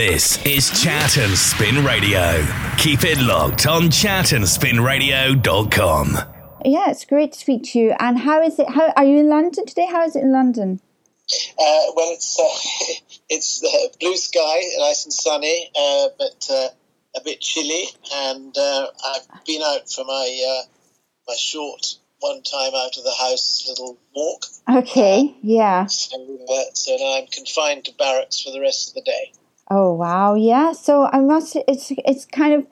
This is Chat and Spin Radio. Keep it locked on chatandspinradio.com. Yeah, it's great to speak to you. And how is it? How are you in London today? How is it in London? Uh, well, it's uh, it's uh, blue sky, nice and sunny, uh, but uh, a bit chilly. And uh, I've been out for my my short one time out of the house little walk. Okay, yeah. So, so now I'm confined to barracks for the rest of the day. Oh wow, yeah. So I must. It's it's kind of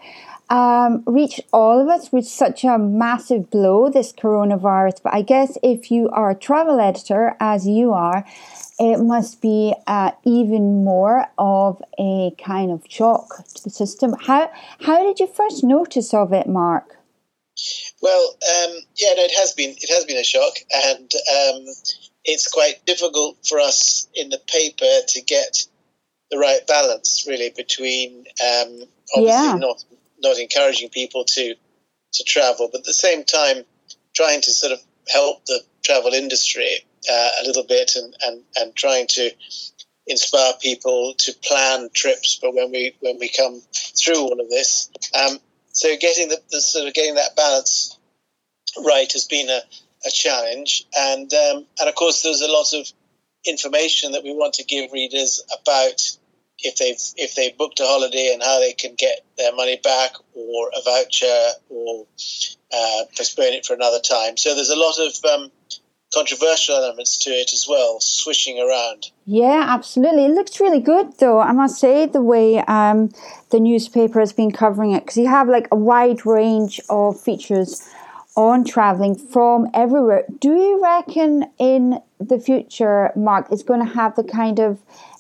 um, reached all of us with such a massive blow, this coronavirus. But I guess if you are a travel editor, as you are, it must be uh, even more of a kind of shock to the system. How how did you first notice of it, Mark? Well, um, yeah, no, it has been it has been a shock, and um, it's quite difficult for us in the paper to get the right balance really between um, obviously yeah. not not encouraging people to to travel, but at the same time trying to sort of help the travel industry uh, a little bit and, and, and trying to inspire people to plan trips. But when we when we come through all of this, um, so getting the, the, sort of getting that balance right has been a, a challenge, and um, and of course there's a lot of information that we want to give readers about if they've if they booked a holiday and how they can get their money back or a voucher or uh, postpone it for another time. So there's a lot of um, controversial elements to it as well, swishing around. Yeah, absolutely. It looks really good, though. I must say the way um, the newspaper has been covering it because you have like a wide range of features on traveling from everywhere. Do you reckon in the future, Mark, it's going to have the kind of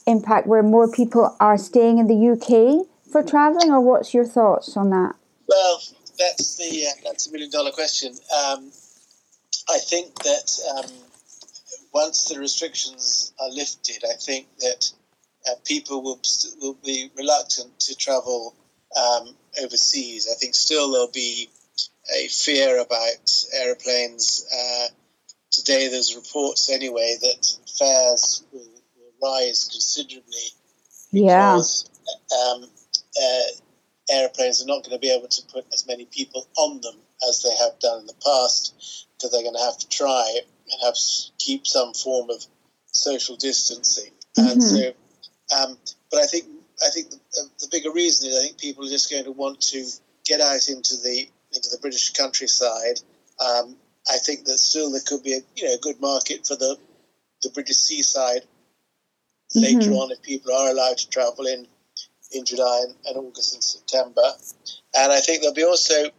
impact where more people are staying in the UK for traveling, or what's your thoughts on that? Well, that's the uh, that's a million dollar question. Um, I think that um, once the restrictions are lifted, I think that uh, people will will be reluctant to travel um, overseas. I think still there'll be a fear about aeroplanes. Uh, today, there's reports anyway that fares will rise considerably because yeah. um, uh, airplanes are not going to be able to put as many people on them as they have done in the past because they're going to have to try and have keep some form of social distancing. Mm-hmm. And so, um, but I think I think the, the bigger reason is I think people are just going to want to get out into the into the British countryside. Um, I think that still there could be a you know a good market for the the British seaside mm-hmm. later on if people are allowed to travel in in July and, and August and September. And I think there'll be also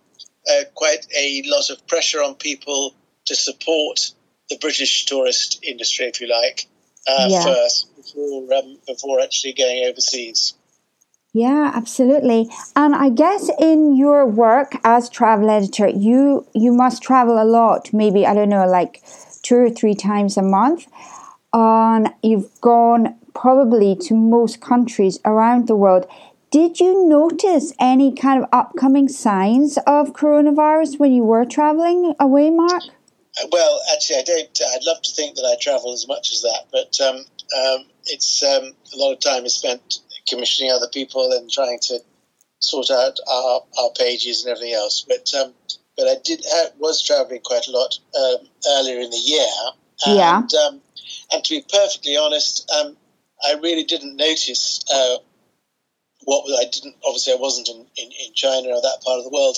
uh, quite a lot of pressure on people to support the British tourist industry, if you like, uh, yeah. first before um, before actually going overseas. Yeah, absolutely. And I guess in your work as travel editor, you you must travel a lot. Maybe I don't know, like two or three times a month. And you've gone probably to most countries around the world. Did you notice any kind of upcoming signs of coronavirus when you were traveling away, Mark? Well, actually, I don't. I'd love to think that I travel as much as that, but um, um, it's um, a lot of time is spent commissioning other people and trying to sort out our, our pages and everything else. But um, but I did have, was traveling quite a lot um, earlier in the year. And, yeah. Um, and to be perfectly honest, um, I really didn't notice uh, what I didn't. Obviously, I wasn't in, in, in, China or that part of the world,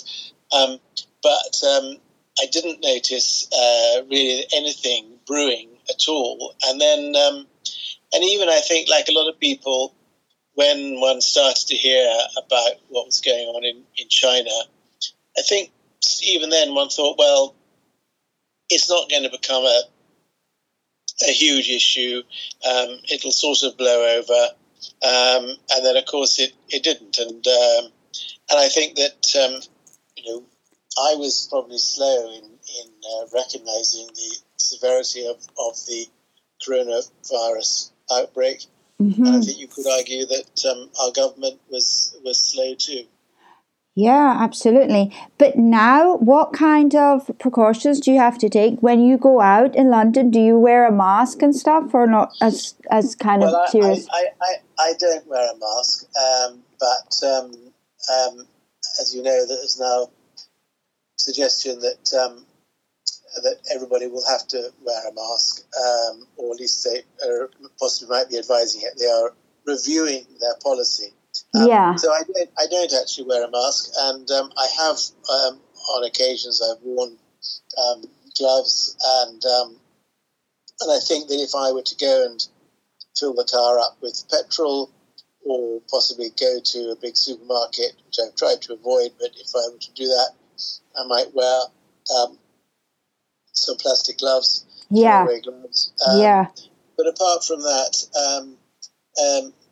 um, but um, I didn't notice uh, really anything brewing at all. And then, um, and even I think, like a lot of people, when one started to hear about what was going on in, in China, I think even then one thought, well, it's not going to become a a huge issue. Um, it'll sort of blow over, um, and then of course it, it didn't. And um, and I think that um, you know I was probably slow in in uh, recognizing the severity of, of the coronavirus outbreak. Mm-hmm. And I think you could argue that um, our government was was slow too. Yeah, absolutely. But now, what kind of precautions do you have to take when you go out in London? Do you wear a mask and stuff, or not as as kind well, of serious? I, I, I, I, don't wear a mask, um, but um, um, as you know, there's now suggestion that um, that everybody will have to wear a mask, um, or at least they possibly might be advising it. They are reviewing their policy. Um, yeah. So I don't, I don't actually wear a mask, and um, I have um, on occasions I've worn um, gloves, and um, and I think that if I were to go and fill the car up with petrol, or possibly go to a big supermarket, which I've tried to avoid, but if I were to do that, I might wear um, some plastic gloves. Yeah. Gloves. yeah. But apart from that, um,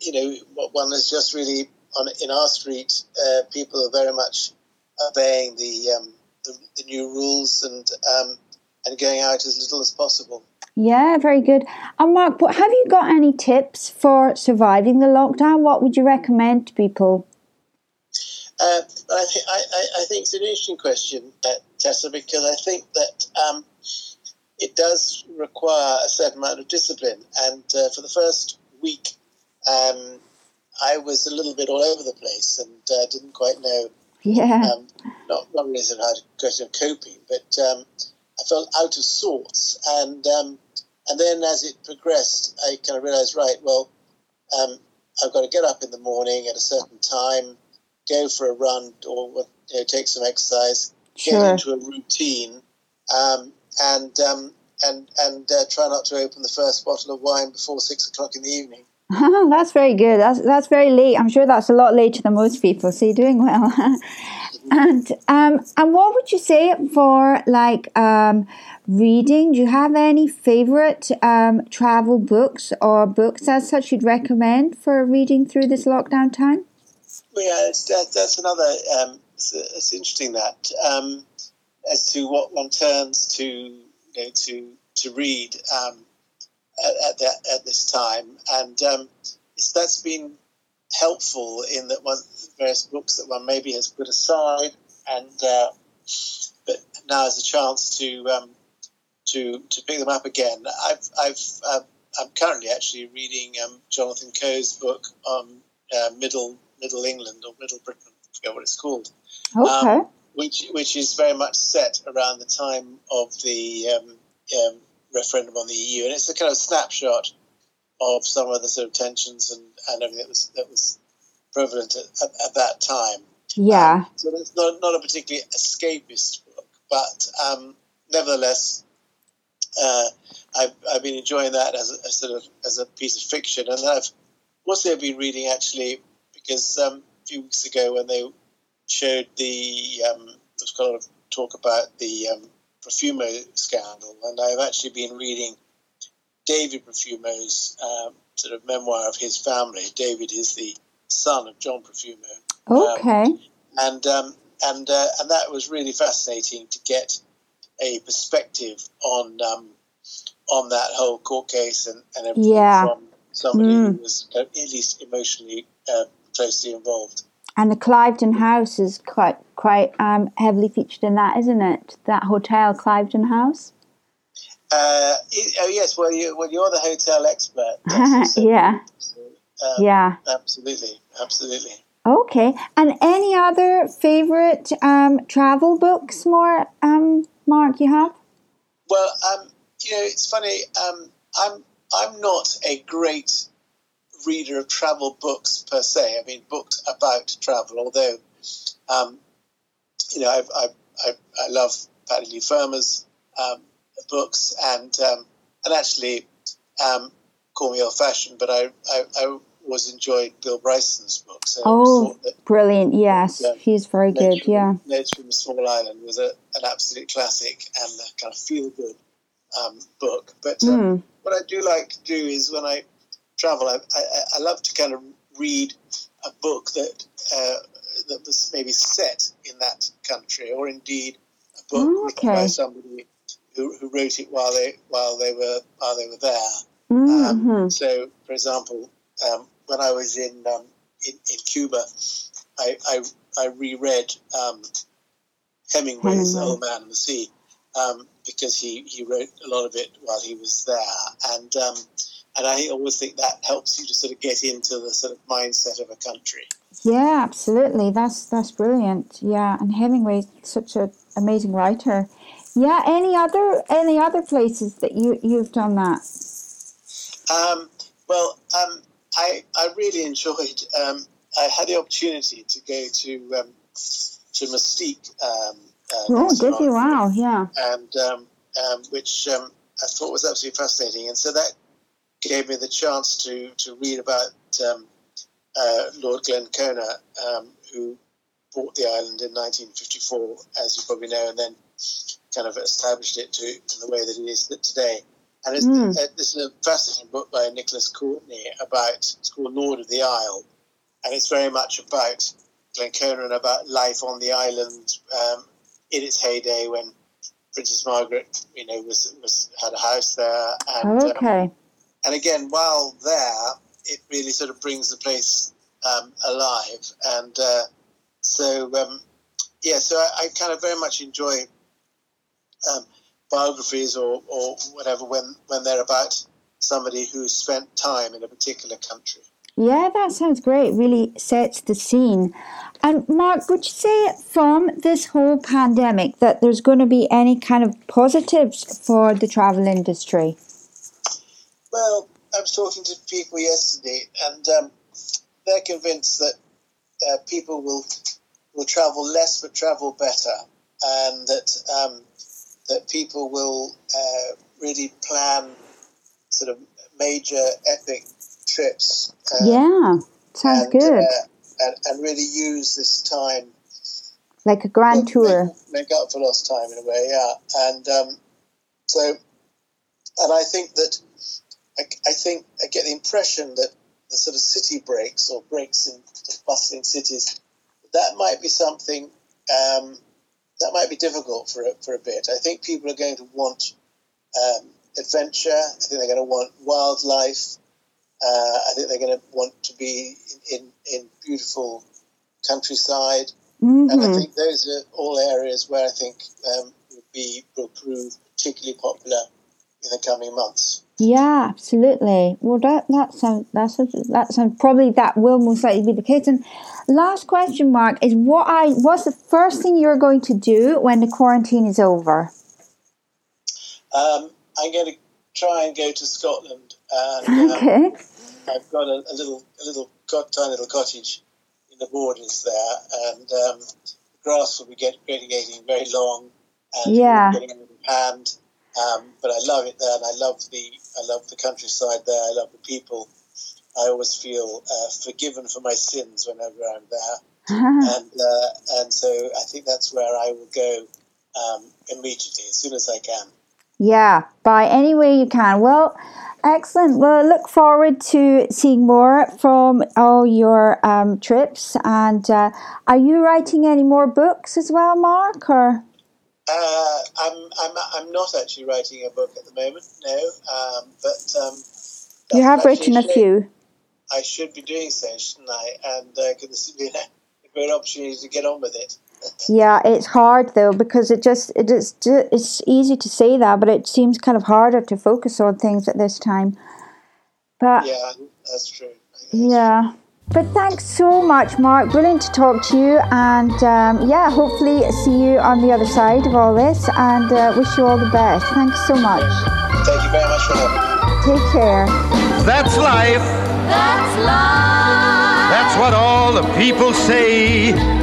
you know, one is just really on in our street. Uh, people are very much obeying the, um, the, the new rules and um, and going out as little as possible. Yeah, very good. And Mark, have you got any tips for surviving the lockdown? What would you recommend to people? Uh, I, th- I, I, think it's an interesting question, uh, Tessa, because I think that um, it does require a certain amount of discipline. And uh, for the first week, um, I was a little bit all over the place and uh, didn't quite know. Yeah. Um, not not really sort of how to question of coping, but um, I felt out of sorts, and um, and then as it progressed, I kind of realised, right, well, um, I've got to get up in the morning at a certain time, go for a run or you know, take some exercise, sure. get into a routine, um, and um, and and uh, try not to open the first bottle of wine before six o'clock in the evening. that's very good. That's that's very late. I'm sure that's a lot later than most people. So you're doing well. and um, and what would you say for like um, reading? Do you have any favorite um, travel books or books as such you'd recommend for reading through this lockdown time? Well, yeah, that, that's another. Um, it's, it's, interesting that um, as to what one turns to, you know, to to read. Um, at, at, that, at this time, and um, that's been helpful in that one various books that one maybe has put aside, and uh, but now has a chance to um, to to pick them up again. I've I've uh, I'm currently actually reading um, Jonathan Coe's book on uh, Middle Middle England or Middle Britain. I forget what it's called. Okay. Um, which which is very much set around the time of the um, um, referendum on the EU, and it's a kind of snapshot of some of the sort of tensions and, and everything that was that was prevalent at, at, at that time. Yeah. Um, so it's not not a particularly escapist book, but um, nevertheless, uh, I've, I've been enjoying that as a, as sort of as a piece of fiction, and I've also been reading actually because um, a few weeks ago when they showed the um, there was a lot of talk about the um, Profumo scandal, and I've actually been reading David Profumo's um, sort of memoir of his family. David is the son of John Profumo. Okay. Um, and um, and uh, and that was really fascinating to get a perspective on um, on that whole court case and, and everything yeah. from somebody mm. who was at least emotionally uh, closely involved. And the Cliveden House is quite quite um, heavily featured in that, isn't it? That hotel, Cliveden House. Uh, oh yes, well you well you're the hotel expert. yeah. um, yeah. Absolutely, absolutely. Okay, and any other favorite um, travel books, more um, Mark? You have? Well, um, you know, it's funny. Um, I'm I'm not a great reader of travel books per se. I mean, books about travel. Although, um, you know, I, I, I, love Paddy Leigh Fermor's um, books, and um, and actually, um, call me old-fashioned, but I, I, I was enjoyed Bill Bryson's books. oh, brilliant! Yes, um, he's very good. Yeah, Notes from a Small Island was a, an absolute classic and a kind of feel-good um, book. But mm. what I do like to do is when I travel, I, I, I love to kind of read a book that uh, that was maybe set in that country, or indeed a book oh, okay. written by somebody who, who wrote it while they while they were while they were there. Mm-hmm. Um, so, for example, um, when I was in um, in, in Cuba, I, I, I reread um, Hemingway's Hemingway. Old Man and the Sea um, because he, he wrote a lot of it while he was there. And, um, and I always think that helps you to sort of get into the sort of mindset of a country. Yeah, absolutely. That's that's brilliant. Yeah, and Hemingway's such an amazing writer. Yeah. Any other any other places that you you've done that? Um, well, um, I I really enjoyed. Um, I had the opportunity to go to um, to Mustique. Um, uh, oh, did you? Wow, yeah. And um, um, which um, I thought was absolutely fascinating, and so that gave me the chance to to read about um, uh, Lord Glenconner, um, who bought the island in 1954, as you probably know, and then kind of established it to in the way that it is today. And it's, mm. uh, this is a fascinating book by Nicholas Courtney about, it's called Lord of the Isle, and it's very much about Glenconner and about life on the island um, in its heyday when Princess Margaret, you know, was was had a house there. And, um, okay. Um, and again, while there, it really sort of brings the place um, alive. And uh, so, um, yeah, so I, I, kind of very much enjoy um, biographies or, or whatever when, when they're about somebody who's spent time in a particular country. Yeah, that sounds great. Really sets the scene. And Mark, would you say from this whole pandemic that there's going to be any kind of positives for the travel industry? Well, I was talking to people yesterday, and um, they're convinced that uh, people will will travel less but travel better, and that um, that people will uh, really plan sort of major epic trips. Um, yeah, sounds and, good. Uh, and, and, really use this time like a grand tour. Make, make, up for lost time in a way, yeah. And um, so, and I think that I, I, think I get the impression that the sort of city breaks or breaks in bustling cities that might be something um, that might be difficult for a, for a bit. I think people are going to want um, adventure. I think they're going to want wildlife. Uh, I think they're going to want to be in, in, in beautiful countryside. Mm-hmm. And I think those are all areas where I think um, will be will prove particularly popular in the coming months. Yeah, absolutely. Well, that that sounds that sounds that sounds probably that will most likely be the case. And last question, Mark, is what I what's the first thing you're going to do when the quarantine is over? Um, I'm going to try and go to Scotland. And, um, okay. I've got a, a, little a little tiny little cottage in the borders there, and um, the grass will be get, getting, very long and yeah. getting in hand. Um, but I love it there, and I love the I love the countryside there. I love the people. I always feel uh, forgiven for my sins whenever I'm there, and uh, and so I think that's where I will go um, immediately as soon as I can. Yeah, by any way you can. Well, excellent. Well, I look forward to seeing more from all your um, trips. And uh, are you writing any more books as well, Mark? Or uh, I'm, I'm, I'm not actually writing a book at the moment, no. Um, but um, you have written a few. I should be doing so, shouldn't I? And uh, this would be a great opportunity to get on with it. yeah, it's hard though because it just it is it's easy to say that, but it seems kind of harder to focus on things at this time. But yeah, that's true. That's yeah. True. But thanks so much, Mark. Brilliant to talk to you. And um, yeah, hopefully see you on the other side of all this and uh, wish you all the best. Thanks so much. Thank you very much for having me. Take care. That's life. That's life. That's what all the people say.